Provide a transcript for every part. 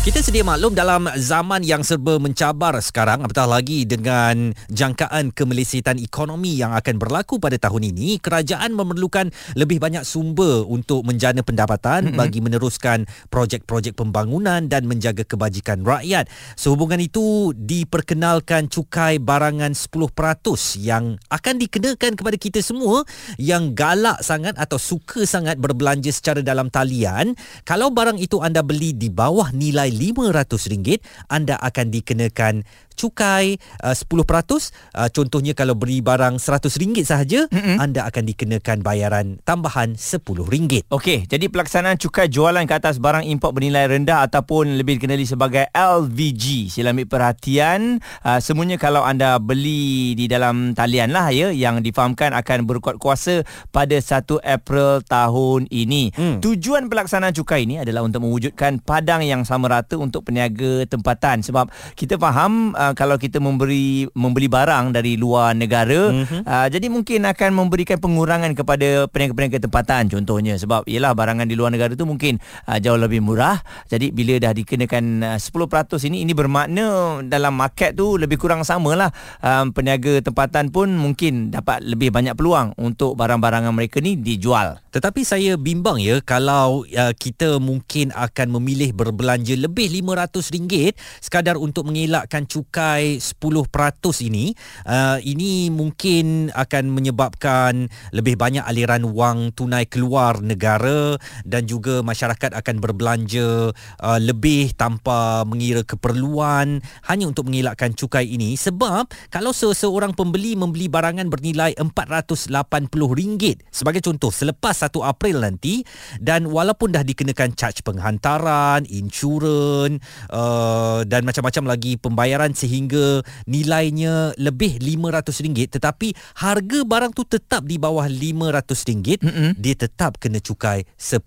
Kita sedia maklum dalam zaman yang serba mencabar sekarang apatah lagi dengan jangkaan kemelesetan ekonomi yang akan berlaku pada tahun ini kerajaan memerlukan lebih banyak sumber untuk menjana pendapatan mm-hmm. bagi meneruskan projek-projek pembangunan dan menjaga kebajikan rakyat. Sehubungan itu diperkenalkan cukai barangan 10% yang akan dikenakan kepada kita semua yang galak sangat atau suka sangat berbelanja secara dalam talian kalau barang itu anda beli di bawah nilai RM500 anda akan dikenakan cukai uh, 10% uh, contohnya kalau beri barang RM100 sahaja mm-hmm. anda akan dikenakan bayaran tambahan RM10 Okey jadi pelaksanaan cukai jualan ke atas barang import bernilai rendah ataupun lebih dikenali sebagai LVG sila ambil perhatian. Uh, semuanya kalau anda beli di dalam talian lah ya yang difahamkan akan berkuat kuasa pada 1 April tahun ini. Mm. tujuan pelaksanaan cukai ini adalah untuk mewujudkan padang yang sama rata untuk peniaga tempatan. Sebab kita faham uh, kalau kita memberi membeli barang dari luar negara mm-hmm. uh, jadi mungkin akan memberikan pengurangan kepada peniaga-peniaga tempatan contohnya. Sebab ialah barangan di luar negara tu mungkin uh, jauh lebih murah. Jadi bila dah dikenakan uh, 10% ini ini bermakna dalam market tu lebih kurang samalah. Um, peniaga tempatan pun mungkin dapat lebih banyak peluang untuk barang-barangan mereka ni dijual. Tetapi saya bimbang ya kalau uh, kita mungkin akan memilih berbelanja lebih RM500 sekadar untuk mengelakkan cukai 10% ini uh, ini mungkin akan menyebabkan lebih banyak aliran wang tunai keluar negara dan juga masyarakat akan berbelanja uh, lebih tanpa mengira keperluan hanya untuk mengelakkan cukai ini. Sebab kalau seseorang pembeli membeli barangan bernilai RM480 sebagai contoh selepas 1 April nanti dan walaupun dah dikenakan charge penghantaran, insurans uh, dan macam-macam lagi pembayaran sehingga nilainya lebih RM500 tetapi harga barang tu tetap di bawah RM500 mm-hmm. dia tetap kena cukai 10%.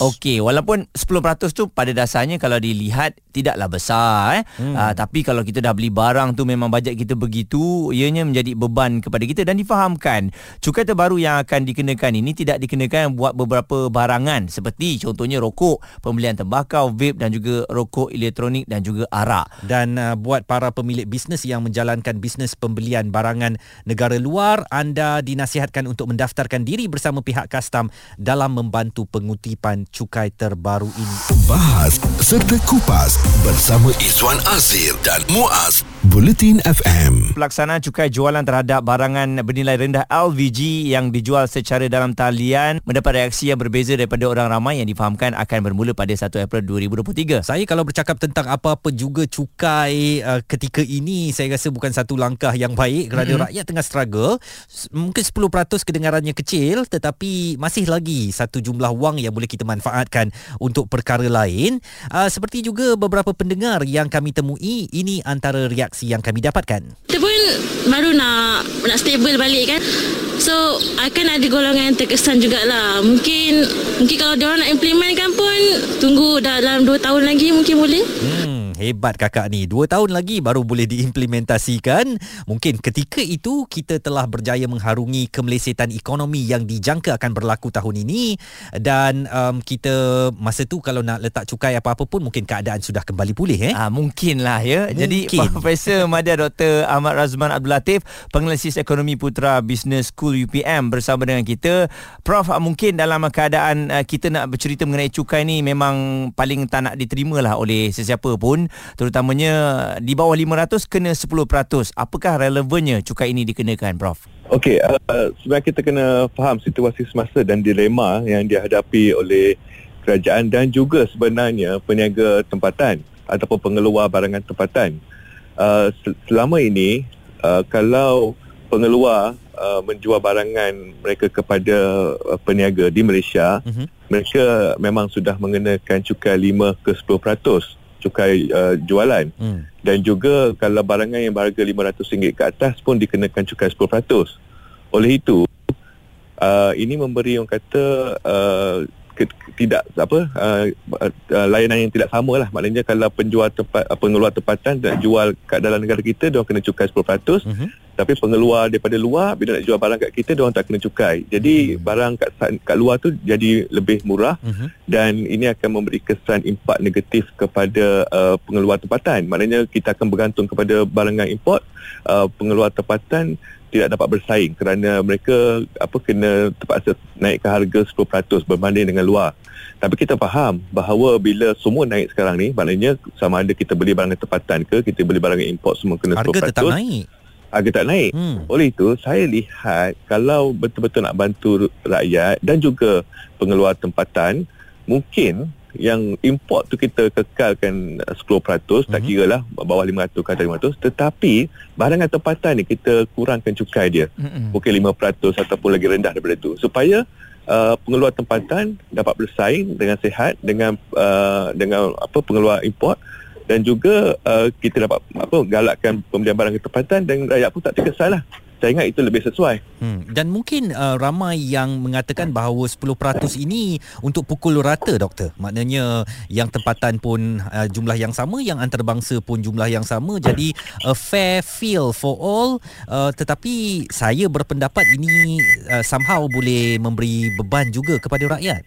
Okey, walaupun 10% tu pada dasarnya kalau dilihat tidaklah besar eh. Hmm. Uh, tapi kalau kita dah beli barang tu memang bajet kita begitu, ianya menjadi beban kepada kita dan difahamkan cukai terbaru yang akan dikenakan ini tidak dikenakan buat beberapa barangan seperti contohnya rokok, pembelian tembakau, vape dan juga rokok elektronik dan juga arak. Dan uh, buat para pemilik bisnes yang menjalankan bisnes pembelian barangan negara luar, anda dinasihatkan untuk mendaftarkan diri bersama pihak kastam dalam membantu pengutipan cukai terbaru ini. Bahas serta kupas bersama Izwan Azir dan Muaz Bulletin FM. Pelaksanaan cukai jualan terhadap barangan bernilai rendah LVG yang dijual secara dalam talian mendapat reaksi yang berbeza daripada orang ramai yang difahamkan akan bermula pada 1 April 2023. Saya kalau bercakap tentang apa-apa juga cukai uh, ketika ini saya rasa bukan satu langkah yang baik kerana mm-hmm. rakyat tengah struggle. Mungkin 10% kedengarannya kecil tetapi masih lagi satu jumlah wang yang boleh kita manfaatkan untuk perkara lain. Uh, seperti juga beberapa pendengar yang kami temui ini antara reaksi yang kami dapatkan. Kita pun baru nak nak stable balik kan. So akan ada golongan yang terkesan jugalah. Mungkin mungkin kalau dia orang nak implementkan pun tunggu dalam 2 tahun lagi mungkin boleh. Hmm hebat kakak ni. Dua tahun lagi baru boleh diimplementasikan. Mungkin ketika itu kita telah berjaya mengharungi kemelesetan ekonomi yang dijangka akan berlaku tahun ini dan um, kita masa tu kalau nak letak cukai apa-apa pun mungkin keadaan sudah kembali pulih eh. Ah mungkinlah ya. Mungkin. Jadi Profesor Madya Dr. Ahmad Razman Abdul Latif, penganalisis ekonomi Putra Business School UPM bersama dengan kita. Prof mungkin dalam keadaan uh, kita nak bercerita mengenai cukai ni memang paling tak nak diterima lah oleh sesiapa pun terutamanya di bawah 500 kena 10%. Apakah relevannya cukai ini dikenakan Prof? Okey, uh, sebenarnya kita kena faham situasi semasa dan dilema yang dihadapi oleh kerajaan dan juga sebenarnya peniaga tempatan ataupun pengeluar barangan tempatan. Uh, selama ini uh, kalau pengeluar uh, menjual barangan mereka kepada uh, peniaga di Malaysia, uh-huh. mereka memang sudah mengenakan cukai 5 ke 10% cukai uh, jualan hmm. dan juga kalau barangan yang berharga RM500 ke atas pun dikenakan cukai 10%. Oleh itu uh, ini memberi orang kata uh, ke, tidak apa uh, uh, layanan yang tidak sama lah maknanya kalau penjual tempat uh, pengeluar tempatan nak jual kat dalam negara kita dia kena cukai 10% uh-huh. tapi pengeluar daripada luar bila nak jual barang kat kita dia tak kena cukai jadi uh-huh. barang kat kat luar tu jadi lebih murah uh-huh. dan ini akan memberi kesan impak negatif kepada uh, pengeluar tempatan maknanya kita akan bergantung kepada barangan import uh, pengeluar tempatan tidak dapat bersaing kerana mereka apa kena terpaksa naikkan harga 10% berbanding dengan luar. Tapi kita faham bahawa bila semua naik sekarang ni, maknanya sama ada kita beli barang tempatan ke, kita beli barang import semua kena 10%. Harga tetap naik. Harga tak naik. Hmm. Oleh itu, saya lihat kalau betul-betul nak bantu rakyat dan juga pengeluar tempatan, mungkin yang import tu kita kekalkan 10% mm-hmm. tak mhm. kira lah bawah 500 ke atas 500 tetapi barangan tempatan ni kita kurangkan cukai dia mm-hmm. mungkin 5% ataupun lagi rendah daripada itu supaya uh, pengeluar tempatan dapat bersaing dengan sehat dengan uh, dengan apa pengeluar import dan juga uh, kita dapat apa galakkan pembelian barang tempatan dan rakyat pun tak terkesan lah saya ingat itu lebih sesuai. Hmm. Dan mungkin uh, ramai yang mengatakan bahawa 10% ini untuk pukul rata doktor. Maknanya yang tempatan pun uh, jumlah yang sama, yang antarabangsa pun jumlah yang sama. Jadi a fair feel for all. Uh, tetapi saya berpendapat ini uh, somehow boleh memberi beban juga kepada rakyat.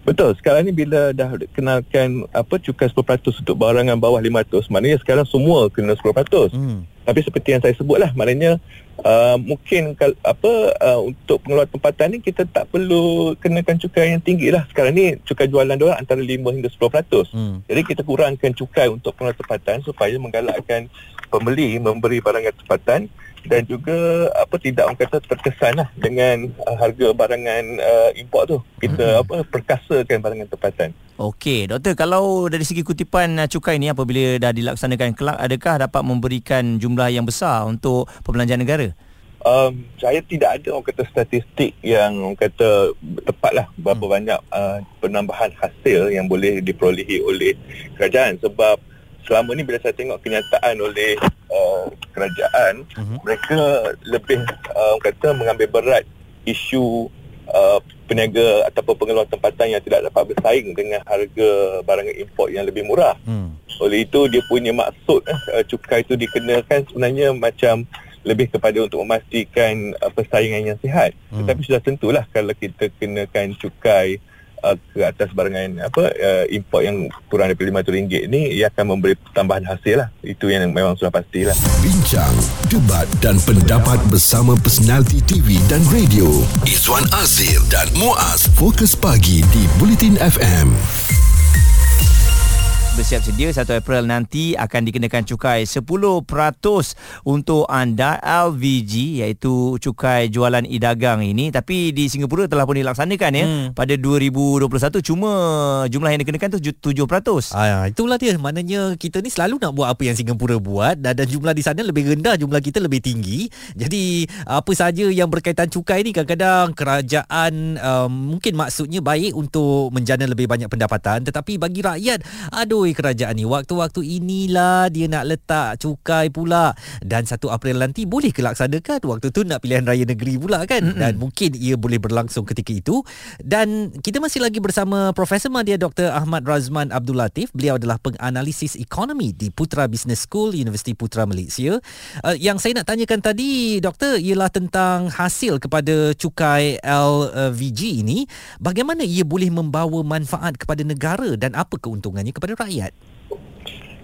Betul. Sekarang ni bila dah kenalkan apa cukai 10% untuk barangan bawah 500, maknanya sekarang semua kena 10%. Hmm. Tapi seperti yang saya sebutlah, maknanya uh, mungkin kal, apa uh, untuk pengeluar tempatan ni kita tak perlu kenakan cukai yang tinggi lah. Sekarang ni cukai jualan dia antara 5 hingga 10%. Hmm. Jadi kita kurangkan cukai untuk pengeluar tempatan supaya menggalakkan pembeli memberi barangan tempatan dan juga apa tidak orang kata terkesan lah dengan uh, harga barangan uh, import tu kita hmm. apa perkasakan barangan tempatan Okey, doktor kalau dari segi kutipan uh, cukai ni apabila dah dilaksanakan kelak adakah dapat memberikan jumlah yang besar untuk perbelanjaan negara? Um, saya tidak ada orang kata statistik yang orang kata tepatlah berapa hmm. banyak uh, penambahan hasil yang boleh diperolehi oleh kerajaan sebab selama ni bila saya tengok kenyataan oleh uh, kerajaan uh-huh. mereka lebih uh, kata mengambil berat isu uh, peniaga ataupun pengeluar tempatan yang tidak dapat bersaing dengan harga barangan import yang lebih murah. Hmm. Oleh itu dia punya maksud uh, cukai itu dikenakan sebenarnya macam lebih kepada untuk memastikan uh, persaingan yang sihat. Hmm. Tetapi sudah tentulah kalau kita kenakan cukai uh, ke atas barangan apa uh, import yang kurang daripada RM500 ni ia akan memberi tambahan hasil lah. Itu yang memang sudah pastilah. Bincang debat dan pendapat bersama personaliti TV dan radio. Izwan Azir dan Muaz. Fokus Pagi di Bulletin FM bersiap sedia 1 April nanti akan dikenakan cukai 10% untuk anda LVG iaitu cukai jualan e-dagang ini tapi di Singapura telah pun dilaksanakan ya hmm. pada 2021 cuma jumlah yang dikenakan tu 7%. Ah itulah dia maknanya kita ni selalu nak buat apa yang Singapura buat dan, dan jumlah di sana lebih rendah jumlah kita lebih tinggi. Jadi apa saja yang berkaitan cukai ni kadang-kadang kerajaan um, mungkin maksudnya baik untuk menjana lebih banyak pendapatan tetapi bagi rakyat aduh melalui kerajaan ni. Waktu-waktu inilah dia nak letak cukai pula. Dan 1 April nanti boleh kelaksanakan. Waktu tu nak pilihan raya negeri pula kan. Mm-hmm. Dan mungkin ia boleh berlangsung ketika itu. Dan kita masih lagi bersama Profesor Madya Dr. Ahmad Razman Abdul Latif. Beliau adalah penganalisis ekonomi di Putra Business School Universiti Putra Malaysia. Uh, yang saya nak tanyakan tadi Doktor ialah tentang hasil kepada cukai LVG ini. Bagaimana ia boleh membawa manfaat kepada negara dan apa keuntungannya kepada rakyat? Rakyat?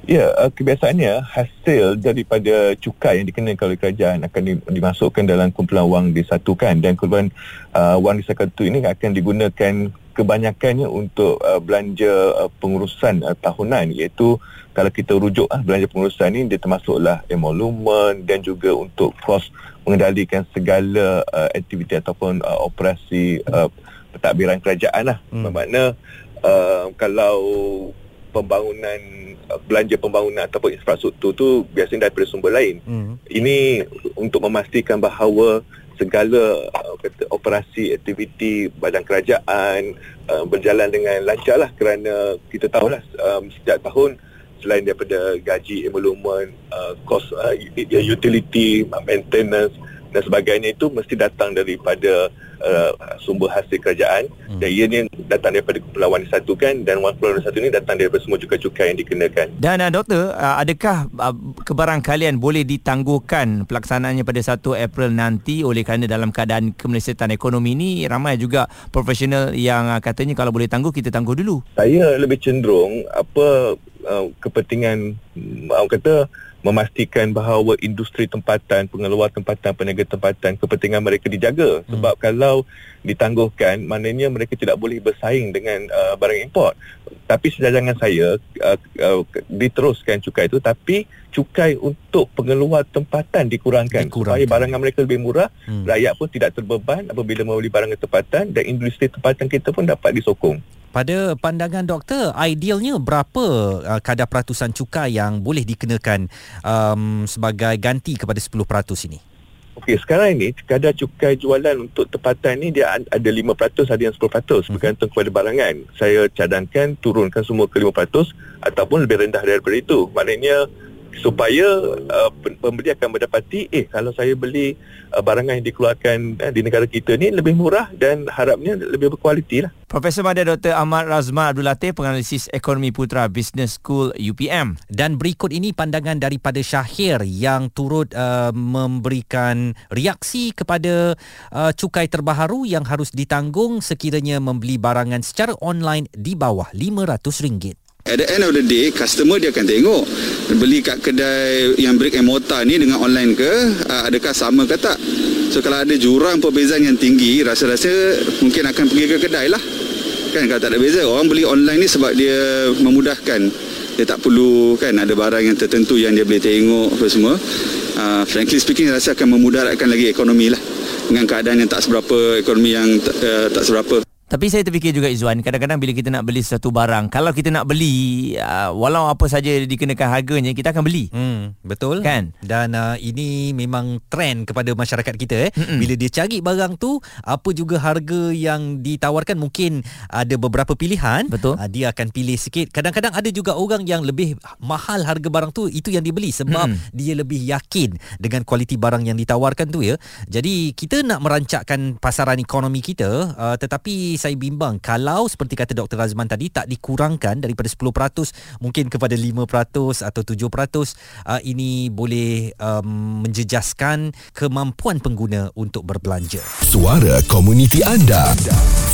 Ya, uh, kebiasaannya hasil daripada cukai yang dikenakan oleh kerajaan akan dimasukkan dalam kumpulan wang disatukan dan kumpulan uh, wang disatukan ini akan digunakan kebanyakannya untuk uh, belanja uh, pengurusan uh, tahunan iaitu kalau kita rujuk uh, belanja pengurusan ini dia termasuklah emolumen dan juga untuk kos mengendalikan segala uh, aktiviti ataupun uh, operasi uh, pentadbiran kerajaan lah. Hmm. Bermakna uh, kalau pembangunan uh, belanja pembangunan ataupun infrastruktur tu biasanya daripada sumber lain. Hmm. Ini untuk memastikan bahawa segala uh, kata, operasi aktiviti badan kerajaan uh, berjalan dengan lancar lah kerana kita tahulah um, setiap tahun selain daripada gaji emolumen uh, kos uh, utility maintenance dan sebagainya itu mesti datang daripada uh, sumber hasil kerajaan hmm. dan ianya datang daripada kepulauan disatukan dan kepulauan satu ini datang daripada semua cukai-cukai yang dikenakan. Dan uh, doktor, uh, adakah uh, kebarangkalian boleh ditangguhkan pelaksanaannya pada 1 April nanti oleh kerana dalam keadaan kemelesetan ekonomi ini ramai juga profesional yang uh, katanya kalau boleh tangguh kita tangguh dulu. Saya lebih cenderung apa uh, kepentingan orang kata memastikan bahawa industri tempatan, pengeluar tempatan, peniaga tempatan, kepentingan mereka dijaga. Hmm. Sebab kalau ditangguhkan, maknanya mereka tidak boleh bersaing dengan uh, barang import. Tapi sejajangan saya, uh, uh, diteruskan cukai itu, tapi cukai untuk pengeluar tempatan dikurangkan. dikurangkan. Supaya barangan mereka lebih murah, hmm. rakyat pun tidak terbeban apabila membeli barangan tempatan dan industri tempatan kita pun dapat disokong. Pada pandangan doktor, idealnya berapa uh, kadar peratusan cukai yang boleh dikenakan um, sebagai ganti kepada 10% ini? Okey, sekarang ini kadar cukai jualan untuk tempatan ni dia ada 5%, ada yang 10% hmm. bergantung kepada barangan. Saya cadangkan turunkan semua ke 5% ataupun lebih rendah daripada itu. Maknanya supaya uh, pembeli akan mendapati eh kalau saya beli uh, barangan yang dikeluarkan uh, di negara kita ni lebih murah dan harapnya lebih berkualiti lah. Profesor Madya Dr. Ahmad Razma Abdul Latif, penganalisis ekonomi putra Business School UPM. Dan berikut ini pandangan daripada Syahir yang turut uh, memberikan reaksi kepada uh, cukai terbaharu yang harus ditanggung sekiranya membeli barangan secara online di bawah RM500. At the end of the day, customer dia akan tengok beli kat kedai yang brick and mortar ni dengan online ke, uh, adakah sama ke tak. So kalau ada jurang perbezaan yang tinggi, rasa-rasa mungkin akan pergi ke kedai lah. Kan kalau tak ada beza, orang beli online ni sebab dia memudahkan. Dia tak perlu kan ada barang yang tertentu yang dia boleh tengok apa semua. Uh, frankly speaking, rasa akan memudaratkan lagi ekonomi lah. Dengan keadaan yang tak seberapa, ekonomi yang uh, tak seberapa. Tapi saya terfikir juga Izwan, kadang-kadang bila kita nak beli sesuatu barang, kalau kita nak beli uh, walau apa saja dikenakan harganya, kita akan beli. Hmm, betul. Kan? Dan uh, ini memang trend kepada masyarakat kita eh. Mm-mm. Bila dia cari barang tu, apa juga harga yang ditawarkan mungkin ada beberapa pilihan, betul. Uh, dia akan pilih sikit. Kadang-kadang ada juga orang yang lebih mahal harga barang tu, itu yang dibeli sebab Mm-mm. dia lebih yakin dengan kualiti barang yang ditawarkan tu ya. Jadi kita nak merancakkan pasaran ekonomi kita, uh, tetapi saya bimbang kalau seperti kata Dr. Razman tadi tak dikurangkan daripada 10% mungkin kepada 5% atau 7% uh, ini boleh um, menjejaskan kemampuan pengguna untuk berbelanja. Suara komuniti anda.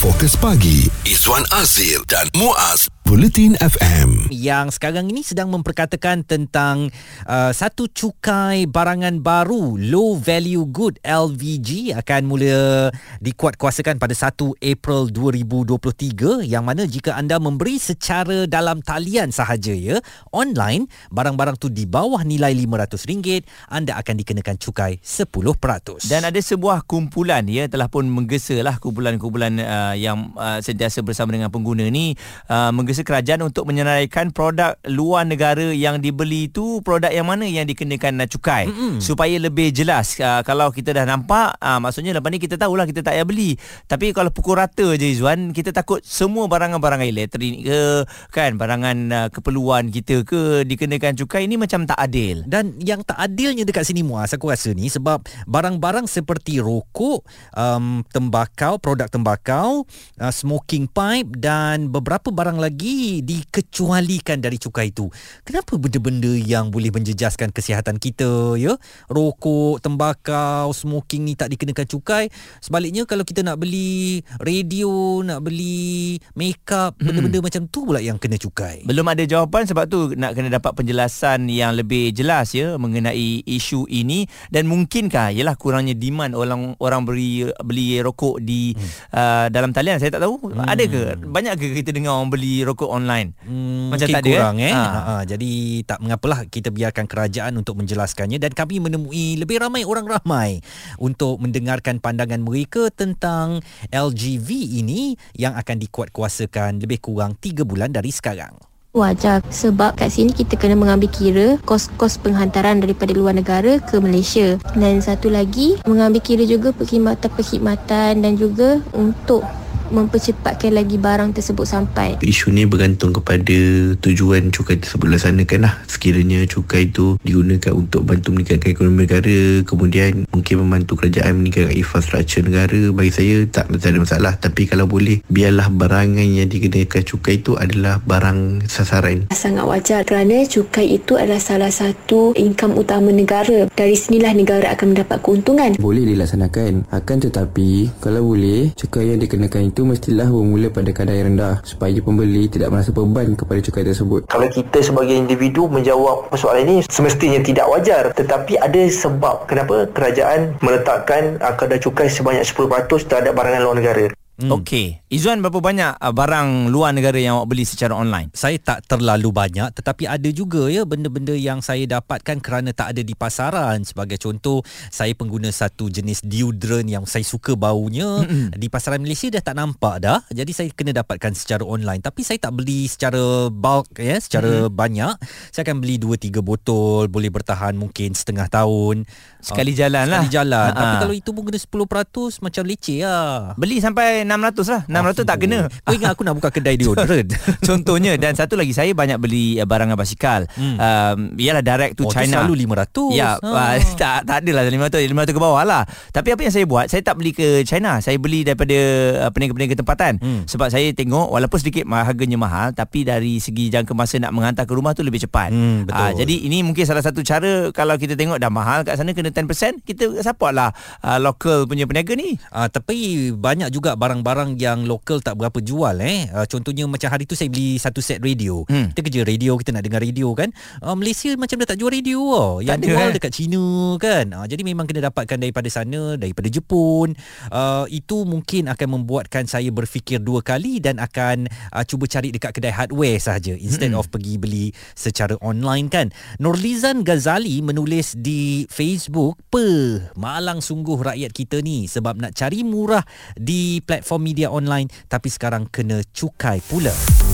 Fokus pagi Izwan Azil dan Muaz Bulletin FM. Yang sekarang ini sedang memperkatakan tentang uh, satu cukai barangan baru low value good LVG akan mula dikuatkuasakan pada 1 April 2023 yang mana jika anda memberi secara dalam talian sahaja ya online barang-barang tu di bawah nilai RM500 anda akan dikenakan cukai 10%. Dan ada sebuah kumpulan ya telah pun menggesalah kumpulan-kumpulan uh, yang uh, sentiasa bersama dengan pengguna ni uh, menggesa kerajaan untuk menyenaraikan produk luar negara yang dibeli itu produk yang mana yang dikenakan cukai. Mm-hmm. supaya lebih jelas uh, kalau kita dah nampak uh, maksudnya lepas ni kita tahulah kita tak payah beli. Tapi kalau pukul rata je Izwan kita takut semua barangan-barangan elektrik ke kan barangan uh, keperluan kita ke dikenakan cukai ini macam tak adil. Dan yang tak adilnya dekat sini Muaz aku rasa ni sebab barang-barang seperti rokok um, tembakau produk tembakau uh, smoking pipe dan beberapa barang lagi lagi dikecualikan dari cukai itu. Kenapa benda-benda yang boleh menjejaskan kesihatan kita ya? Rokok, tembakau, smoking ni tak dikenakan cukai. Sebaliknya kalau kita nak beli radio, nak beli makeup, hmm. benda-benda macam tu pula yang kena cukai. Belum ada jawapan sebab tu nak kena dapat penjelasan yang lebih jelas ya mengenai isu ini dan mungkinkah ialah kurangnya demand orang orang beli beli rokok di hmm. uh, dalam talian saya tak tahu hmm. ada ke banyak ke kita dengar orang beli rokok online hmm, macam tak ada kurang, eh, eh? Ha. Ha, jadi tak mengapalah kita biarkan kerajaan untuk menjelaskannya dan kami menemui lebih ramai orang ramai untuk mendengarkan pandangan mereka tentang LGV ini yang akan dikuatkuasakan lebih kurang 3 bulan dari sekarang wajar sebab kat sini kita kena mengambil kira kos-kos penghantaran daripada luar negara ke Malaysia dan satu lagi mengambil kira juga perkhidmatan-perkhidmatan dan juga untuk mempercepatkan lagi barang tersebut sampai. Isu ni bergantung kepada tujuan cukai tersebut dilaksanakan lah. Sekiranya cukai itu digunakan untuk bantu meningkatkan ekonomi negara, kemudian mungkin membantu kerajaan meningkatkan infrastruktur negara, bagi saya tak, tak ada masalah. Tapi kalau boleh, biarlah barangan yang dikenakan cukai itu adalah barang sasaran. Sangat wajar kerana cukai itu adalah salah satu income utama negara. Dari sinilah negara akan mendapat keuntungan. Boleh dilaksanakan. Akan tetapi, kalau boleh, cukai yang dikenakan itu mestilah bermula pada kadar yang rendah supaya pembeli tidak merasa beban kepada cukai tersebut. Kalau kita sebagai individu menjawab persoalan ini semestinya tidak wajar tetapi ada sebab kenapa kerajaan meletakkan kadar cukai sebanyak 10% terhadap barangan luar negara. Hmm. Okey. Izzuan berapa banyak uh, barang luar negara yang awak beli secara online? Saya tak terlalu banyak tetapi ada juga ya benda-benda yang saya dapatkan kerana tak ada di pasaran. Sebagai contoh, saya pengguna satu jenis deodorant yang saya suka baunya. Mm-hmm. Di pasaran Malaysia dah tak nampak dah. Jadi saya kena dapatkan secara online. Tapi saya tak beli secara bulk ya, secara mm-hmm. banyak. Saya akan beli 2 3 botol, boleh bertahan mungkin setengah tahun. Sekali jalan sekali lah. Sekali jalan. Ha-ha. Tapi kalau itu pun kena 10% macam leceh lah. Beli sampai 600 lah 600 tak kena Kau ingat aku nak buka kedai deodorant Contohnya Dan satu lagi Saya banyak beli uh, Barangan basikal hmm. um, Ialah direct to Oh, tu China selalu 500. Ya Ha. ha. tak, tak adalah 500 500 ke bawah lah Tapi apa yang saya buat Saya tak beli ke China Saya beli daripada uh, Peniaga-peniaga tempatan Hmm. Sebab saya tengok Walaupun sedikit harganya mahal Tapi dari segi jangka masa Nak menghantar ke rumah tu Lebih cepat Hmm, betul. Ah, Jadi ini mungkin salah satu cara Kalau kita tengok Dah mahal kat sana Kena 10% Kita support lah uh, Local punya peniaga ni Ah, tapi banyak juga barang-barang yang lokal tak berapa jual eh. Ah, contohnya macam hari tu saya beli satu set radio. Hmm. Kita kerja radio, kita nak dengar radio kan. Ah, Malaysia macam dah tak jual radio oh. Yang ada, jual eh? dekat China kan. Ah, jadi memang kena dapatkan daripada sana, daripada Jepun. Ah, itu mungkin akan membuatkan saya berfikir dua kali dan akan ah, cuba cari dekat kedai hardware sahaja instead Hmm. of pergi beli secara online kan. Nurlizan Ghazali menulis di Facebook, "Pe, malang sungguh rakyat kita ni sebab nak cari murah di platform media online tapi sekarang kena cukai pula."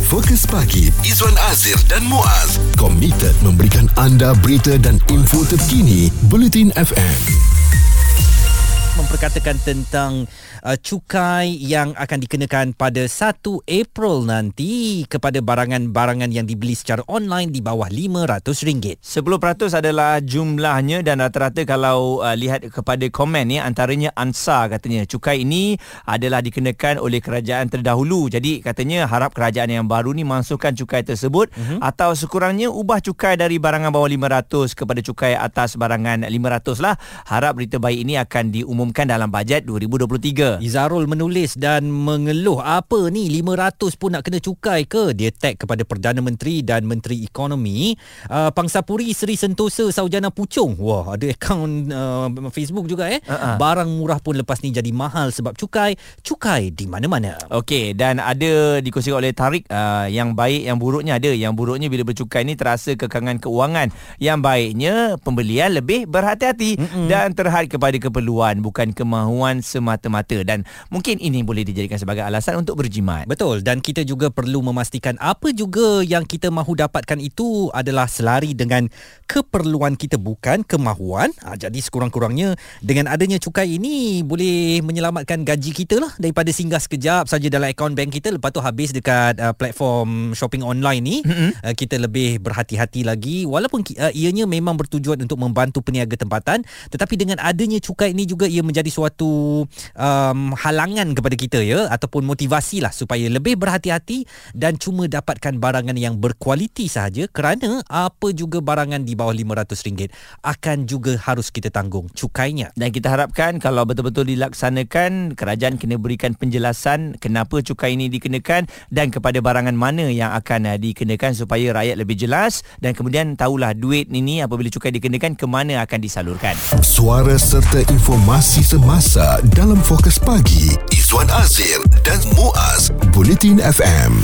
Fokus pagi Izwan Azir dan Muaz komited memberikan anda berita dan info terkini Bulletin FM. Memperkatakan tentang uh, cukai yang akan dikenakan pada 1 April nanti kepada barangan-barangan yang dibeli secara online di bawah RM500. 10% adalah jumlahnya dan rata-rata kalau uh, lihat kepada komen ni antaranya ANSA katanya cukai ini adalah dikenakan oleh kerajaan terdahulu. Jadi katanya harap kerajaan yang baru ni masukkan cukai tersebut uh-huh. atau sekurangnya ubah cukai dari barangan bawah 500 kepada cukai atas barangan 500 lah. Harap berita baik ini akan diumumkan dalam bajet 2023. Izarul menulis dan mengeluh apa ni 500 pun nak kena cukai ke? Dia tag kepada Perdana Menteri dan Menteri Ekonomi uh, Pangsapuri Seri Sentosa Saujana Puchong wah ada akaun uh, Facebook juga eh? Uh-uh. barang murah pun lepas ni jadi mahal sebab cukai. Cukai di mana-mana. Okey dan ada dikongsikan oleh Tarik uh, yang baik yang buruknya ada. Yang buruknya bila bercukai ni terasa kekangan keuangan. Yang baiknya pembelian lebih berhati-hati Mm-mm. dan terhad kepada keperluan bukan kemahuan semata-mata dan mungkin ini boleh dijadikan sebagai alasan untuk berjimat. Betul dan kita juga perlu memastikan apa juga yang kita mahu dapatkan itu adalah selari dengan keperluan kita bukan kemahuan. Ha, jadi sekurang-kurangnya dengan adanya cukai ini boleh menyelamatkan gaji kita lah daripada singgah sekejap saja dalam akaun bank kita lepas tu habis dekat uh, platform shopping online ni mm-hmm. uh, kita lebih berhati-hati lagi walaupun uh, ianya memang bertujuan untuk membantu peniaga tempatan tetapi dengan adanya cukai ini juga ia menjadi suatu um, halangan kepada kita ya ataupun motivasi lah supaya lebih berhati-hati dan cuma dapatkan barangan yang berkualiti sahaja kerana apa juga barangan di bawah RM500 akan juga harus kita tanggung cukainya. Dan kita harapkan kalau betul-betul dilaksanakan kerajaan kena berikan penjelasan kenapa cukai ini dikenakan dan kepada barangan mana yang akan uh, dikenakan supaya rakyat lebih jelas dan kemudian tahulah duit ini apabila cukai dikenakan ke mana akan disalurkan. Suara serta informasi semasa dalam Fokus Pagi Izwan Azir dan Muaz Bulletin FM.